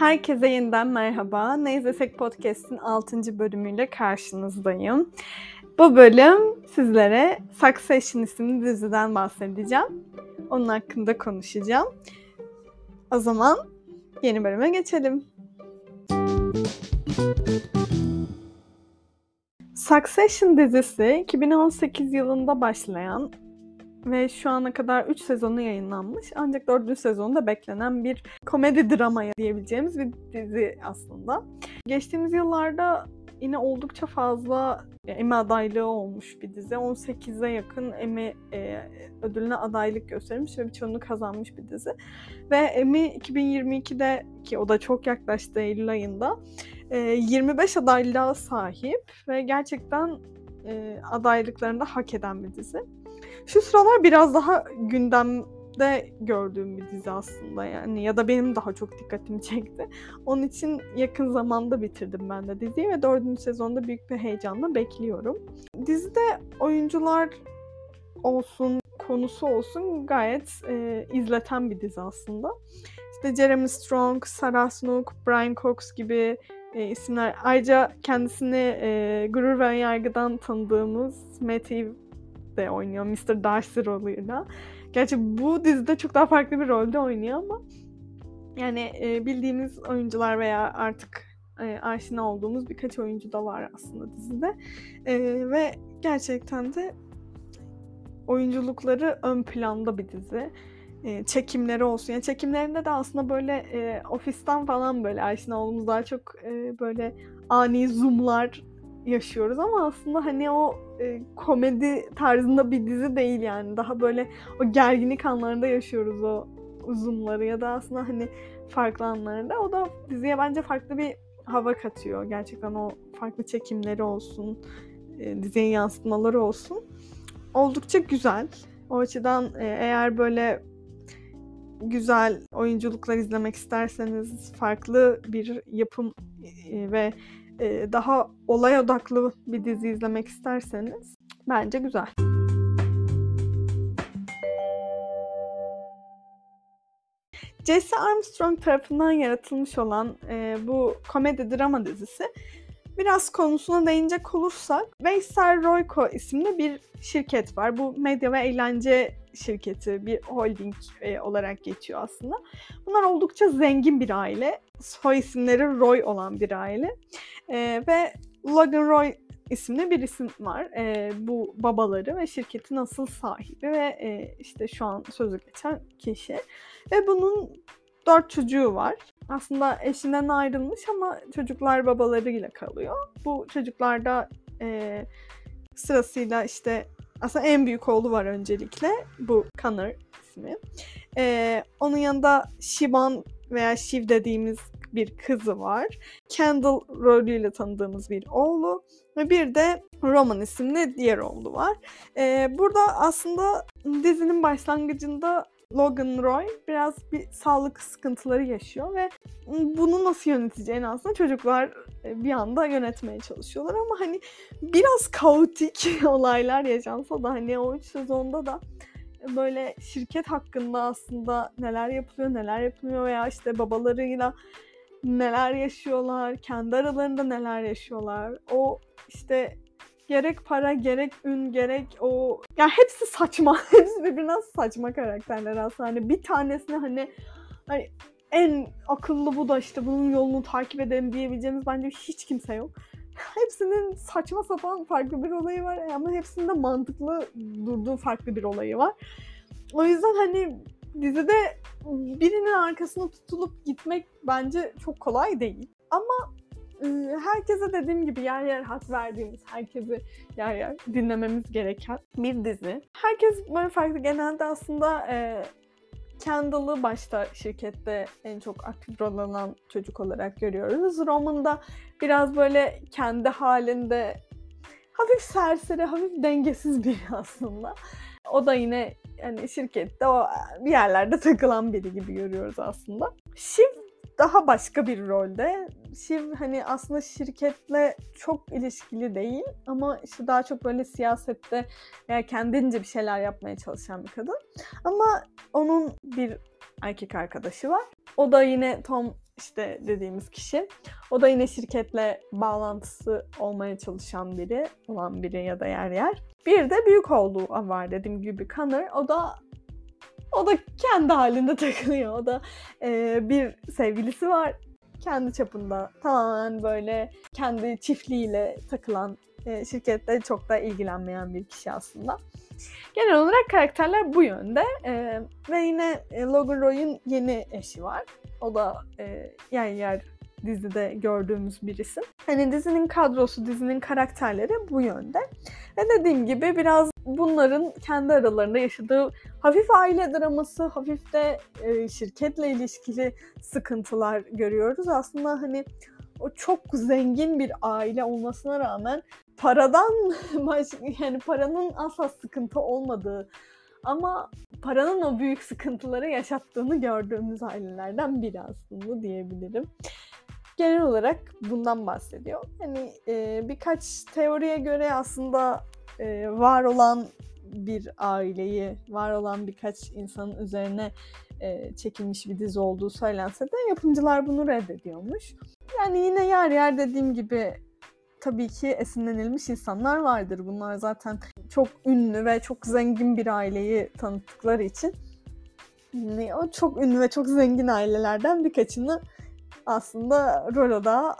Herkese yeniden merhaba. Ne izlesek podcast'in 6. bölümüyle karşınızdayım. Bu bölüm sizlere Succession isimli diziden bahsedeceğim. Onun hakkında konuşacağım. O zaman yeni bölüme geçelim. Succession dizisi 2018 yılında başlayan ve şu ana kadar 3 sezonu yayınlanmış. Ancak 4. sezonda beklenen bir komedi dramaya diyebileceğimiz bir dizi aslında. Geçtiğimiz yıllarda yine oldukça fazla Emmy adaylığı olmuş bir dizi. 18'e yakın Emmy e, ödülüne adaylık göstermiş ve birçoğunu kazanmış bir dizi. Ve Emmy 2022'de ki o da çok yaklaştı Eylül ayında e, 25 adaylığa sahip ve gerçekten e, adaylıklarını da hak eden bir dizi. Şu sıralar biraz daha gündemde gördüğüm bir dizi aslında yani ya da benim daha çok dikkatimi çekti. Onun için yakın zamanda bitirdim ben de diziyi ve dördüncü sezonda büyük bir heyecanla bekliyorum. Dizide oyuncular olsun, konusu olsun gayet e, izleten bir dizi aslında. İşte Jeremy Strong, Sarah Snook, Brian Cox gibi e, isimler. Ayrıca kendisini e, Gurur ve Yargı'dan tanıdığımız Matthew de oynuyor Mr. Darcy rolüyle. Gerçi bu dizide çok daha farklı bir rolde oynuyor ama yani e, bildiğimiz oyuncular veya artık e, aşina olduğumuz birkaç oyuncu da var aslında dizide. E, ve gerçekten de oyunculukları ön planda bir dizi. E, çekimleri olsun. Yani çekimlerinde de aslında böyle e, ofisten falan böyle aşina olduğumuz daha çok e, böyle ani zoomlar yaşıyoruz ama aslında hani o e, komedi tarzında bir dizi değil yani. Daha böyle o gerginlik anlarında yaşıyoruz o uzunları ya da aslında hani farklı anlarında. O da diziye bence farklı bir hava katıyor. Gerçekten o farklı çekimleri olsun, e, diziye yansıtmaları olsun. Oldukça güzel. O açıdan e, eğer böyle güzel oyunculuklar izlemek isterseniz, farklı bir yapım e, ve e, daha olay odaklı bir dizi izlemek isterseniz bence güzel. Jesse Armstrong tarafından yaratılmış olan e, bu komedi drama dizisi biraz konusuna değinecek olursak Veysel Royko isimli bir şirket var. Bu medya ve eğlence şirketi, bir holding e, olarak geçiyor aslında. Bunlar oldukça zengin bir aile. Soy isimleri Roy olan bir aile. E, ve Logan Roy isimli bir isim var. E, bu babaları ve şirketin asıl sahibi ve işte şu an sözü geçen kişi. Ve bunun dört çocuğu var. Aslında eşinden ayrılmış ama çocuklar babalarıyla kalıyor. Bu çocuklarda e, sırasıyla işte aslında en büyük oğlu var öncelikle. Bu Connor ismi. E, onun yanında Shivan veya Shiv dediğimiz bir kızı var. Kendall rolüyle tanıdığımız bir oğlu ve bir de Roman isimli diğer oğlu var. Ee, burada aslında dizinin başlangıcında Logan Roy biraz bir sağlık sıkıntıları yaşıyor ve bunu nasıl yöneteceğini aslında çocuklar e, bir anda yönetmeye çalışıyorlar ama hani biraz kaotik olaylar yaşansa da hani o üç sezonda da böyle şirket hakkında aslında neler yapılıyor neler yapılmıyor veya işte babalarıyla neler yaşıyorlar, kendi aralarında neler yaşıyorlar. O işte gerek para, gerek ün, gerek o... Yani hepsi saçma. hepsi birbirinden saçma karakterler aslında. Hani bir tanesini hani, hani en akıllı bu da işte bunun yolunu takip edelim diyebileceğimiz bence hiç kimse yok. Hepsinin saçma sapan farklı bir olayı var ama hepsinde mantıklı durduğu farklı bir olayı var. O yüzden hani dizide birinin arkasına tutulup gitmek bence çok kolay değil. Ama herkese dediğim gibi yer yer hak verdiğimiz, herkesi yer yer dinlememiz gereken bir dizi. Herkes böyle farklı. Genelde aslında e, Kendall'ı başta şirkette en çok aktif rol alan çocuk olarak görüyoruz. Roman da biraz böyle kendi halinde hafif serseri, hafif dengesiz biri aslında. O da yine yani şirkette o bir yerlerde takılan biri gibi görüyoruz aslında. Shiv daha başka bir rolde. Shiv hani aslında şirketle çok ilişkili değil ama işte daha çok böyle siyasette veya kendince bir şeyler yapmaya çalışan bir kadın. Ama onun bir erkek arkadaşı var. O da yine Tom işte dediğimiz kişi. O da yine şirketle bağlantısı olmaya çalışan biri, olan biri ya da yer yer. Bir de büyük oğlu var dediğim gibi Connor. O da o da kendi halinde takılıyor. O da e, bir sevgilisi var. Kendi çapında tamamen böyle kendi çiftliğiyle takılan e, şirkette çok da ilgilenmeyen bir kişi aslında. Genel olarak karakterler bu yönde. E, ve yine Logan Roy'un yeni eşi var. O da e, yer yer dizide gördüğümüz bir isim. Hani dizinin kadrosu, dizinin karakterleri bu yönde. Ve dediğim gibi biraz bunların kendi aralarında yaşadığı hafif aile draması, hafif de e, şirketle ilişkili sıkıntılar görüyoruz. Aslında hani o çok zengin bir aile olmasına rağmen paradan yani paranın asla sıkıntı olmadığı ama paranın o büyük sıkıntıları yaşattığını gördüğümüz ailelerden biri aslında diyebilirim. Genel olarak bundan bahsediyor. Hani e, birkaç teoriye göre aslında e, var olan bir aileyi, var olan birkaç insanın üzerine e, çekilmiş bir dizi olduğu söylense de yapımcılar bunu reddediyormuş. Yani yine yer yer dediğim gibi tabii ki esinlenilmiş insanlar vardır. Bunlar zaten çok ünlü ve çok zengin bir aileyi tanıttıkları için yani o çok ünlü ve çok zengin ailelerden birkaçını aslında Rolo'da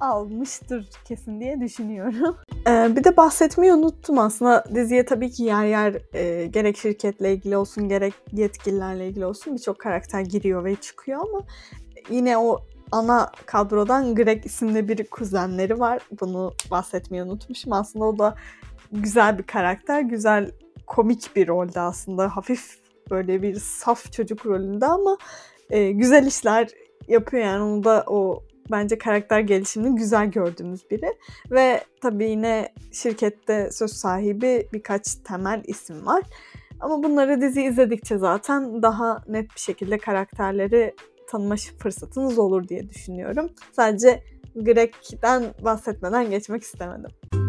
almıştır kesin diye düşünüyorum. Ee, bir de bahsetmeyi unuttum aslında diziye tabii ki yer yer e, gerek şirketle ilgili olsun gerek yetkililerle ilgili olsun birçok karakter giriyor ve çıkıyor ama yine o ana kadrodan Greg isimli bir kuzenleri var. Bunu bahsetmeyi unutmuşum. Aslında o da güzel bir karakter. Güzel komik bir rolde aslında. Hafif böyle bir saf çocuk rolünde ama e, güzel işler yapıyor yani onu da o bence karakter gelişimini güzel gördüğümüz biri. Ve tabii yine şirkette söz sahibi birkaç temel isim var. Ama bunları dizi izledikçe zaten daha net bir şekilde karakterleri tanıma fırsatınız olur diye düşünüyorum. Sadece Greg'den bahsetmeden geçmek istemedim.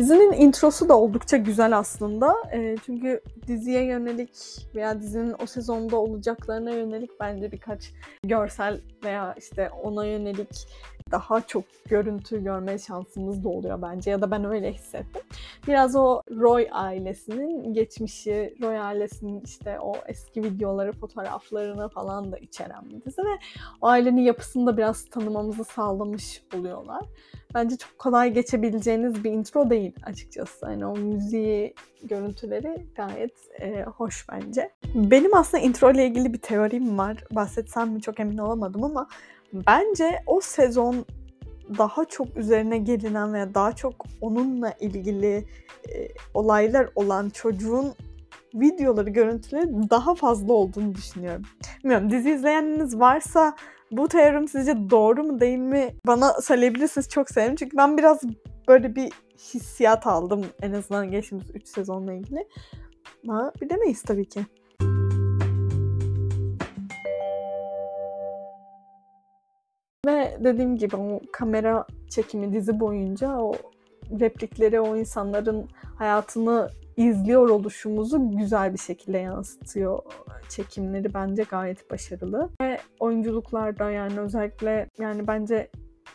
Dizinin introsu da oldukça güzel aslında. E, çünkü diziye yönelik veya dizinin o sezonda olacaklarına yönelik bence birkaç görsel veya işte ona yönelik daha çok görüntü görme şansımız da oluyor bence ya da ben öyle hissettim. Biraz o Roy ailesinin geçmişi, Roy ailesinin işte o eski videoları, fotoğraflarını falan da içeren bir dizi ve ailenin yapısını da biraz tanımamızı sağlamış oluyorlar. Bence çok kolay geçebileceğiniz bir intro değil açıkçası. Hani o müziği, görüntüleri gayet e, hoş bence. Benim aslında intro ile ilgili bir teorim var. Bahsetsem mi çok emin olamadım ama bence o sezon daha çok üzerine gelinen veya daha çok onunla ilgili e, olaylar olan çocuğun videoları, görüntüleri daha fazla olduğunu düşünüyorum. Bilmiyorum dizi izleyeniniz varsa bu teorim sizce doğru mu değil mi? Bana söyleyebilirsiniz çok sevdim. Çünkü ben biraz böyle bir hissiyat aldım en azından geçtiğimiz 3 sezonla ilgili. Ama bilemeyiz tabii ki. Ve dediğim gibi o kamera çekimi dizi boyunca o replikleri o insanların hayatını izliyor oluşumuzu güzel bir şekilde yansıtıyor. Çekimleri bence gayet başarılı. Ve oyunculuklarda yani özellikle yani bence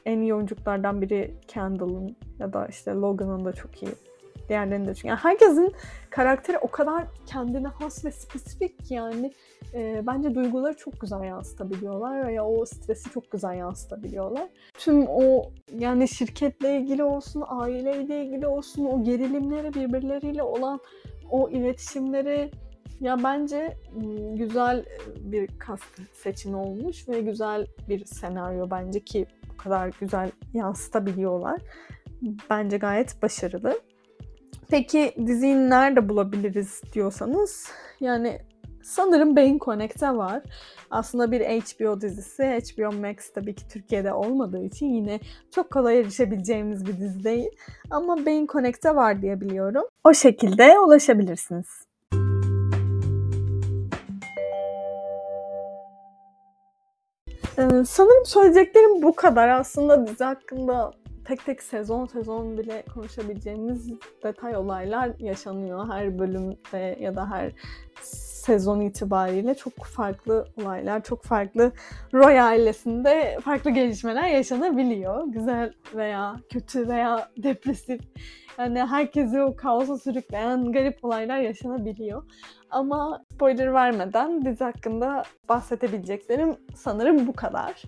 en iyi oyunculuklardan biri Kendall'ın ya da işte Logan'ın da çok iyi. Diğerlerinin de çünkü. Yani herkesin karakteri o kadar kendine has ve spesifik ki yani e, bence duyguları çok güzel yansıtabiliyorlar veya o stresi çok güzel yansıtabiliyorlar. Tüm o yani şirketle ilgili olsun, aileyle ilgili olsun, o gerilimleri birbirleriyle olan o iletişimleri ya bence güzel bir kast seçimi olmuş ve güzel bir senaryo bence ki bu kadar güzel yansıtabiliyorlar. Bence gayet başarılı. Peki diziyi nerede bulabiliriz diyorsanız yani sanırım Beyin Connect'te var. Aslında bir HBO dizisi. HBO Max tabii ki Türkiye'de olmadığı için yine çok kolay erişebileceğimiz bir dizi değil. Ama Beyin Connect'te var diye biliyorum. O şekilde ulaşabilirsiniz. Ee, sanırım söyleyeceklerim bu kadar. Aslında dizi hakkında tek tek sezon sezon bile konuşabileceğimiz detay olaylar yaşanıyor her bölümde ya da her sezon itibariyle çok farklı olaylar, çok farklı Roy ailesinde farklı gelişmeler yaşanabiliyor. Güzel veya kötü veya depresif. Yani herkesi o kaosa sürükleyen garip olaylar yaşanabiliyor. Ama spoiler vermeden dizi hakkında bahsedebileceklerim sanırım bu kadar.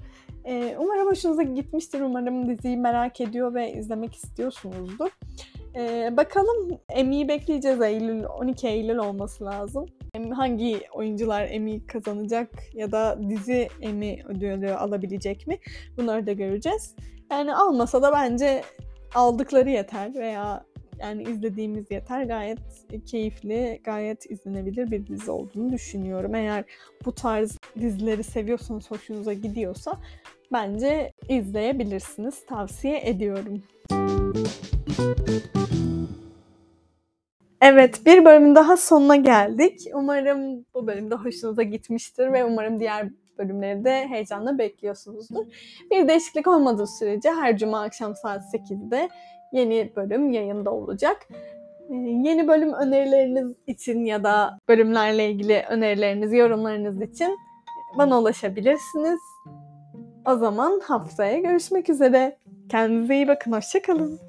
Ee, umarım hoşunuza gitmiştir. Umarım diziyi merak ediyor ve izlemek istiyorsunuzdur. Ee, bakalım Emmy'yi bekleyeceğiz Eylül, 12 Eylül olması lazım. Hangi oyuncular Emmy kazanacak ya da dizi Emmy ödülü alabilecek mi? Bunları da göreceğiz. Yani almasa da bence aldıkları yeter veya yani izlediğimiz yeter. Gayet keyifli, gayet izlenebilir bir dizi olduğunu düşünüyorum. Eğer bu tarz dizileri seviyorsanız, hoşunuza gidiyorsa bence izleyebilirsiniz. Tavsiye ediyorum. Evet, bir bölümün daha sonuna geldik. Umarım bu bölümde hoşunuza gitmiştir ve umarım diğer bölümleri de heyecanla bekliyorsunuzdur. Bir değişiklik olmadığı sürece her cuma akşam saat 8'de yeni bölüm yayında olacak. Ee, yeni bölüm önerileriniz için ya da bölümlerle ilgili önerileriniz, yorumlarınız için bana ulaşabilirsiniz. O zaman haftaya görüşmek üzere. Kendinize iyi bakın. Hoşçakalın.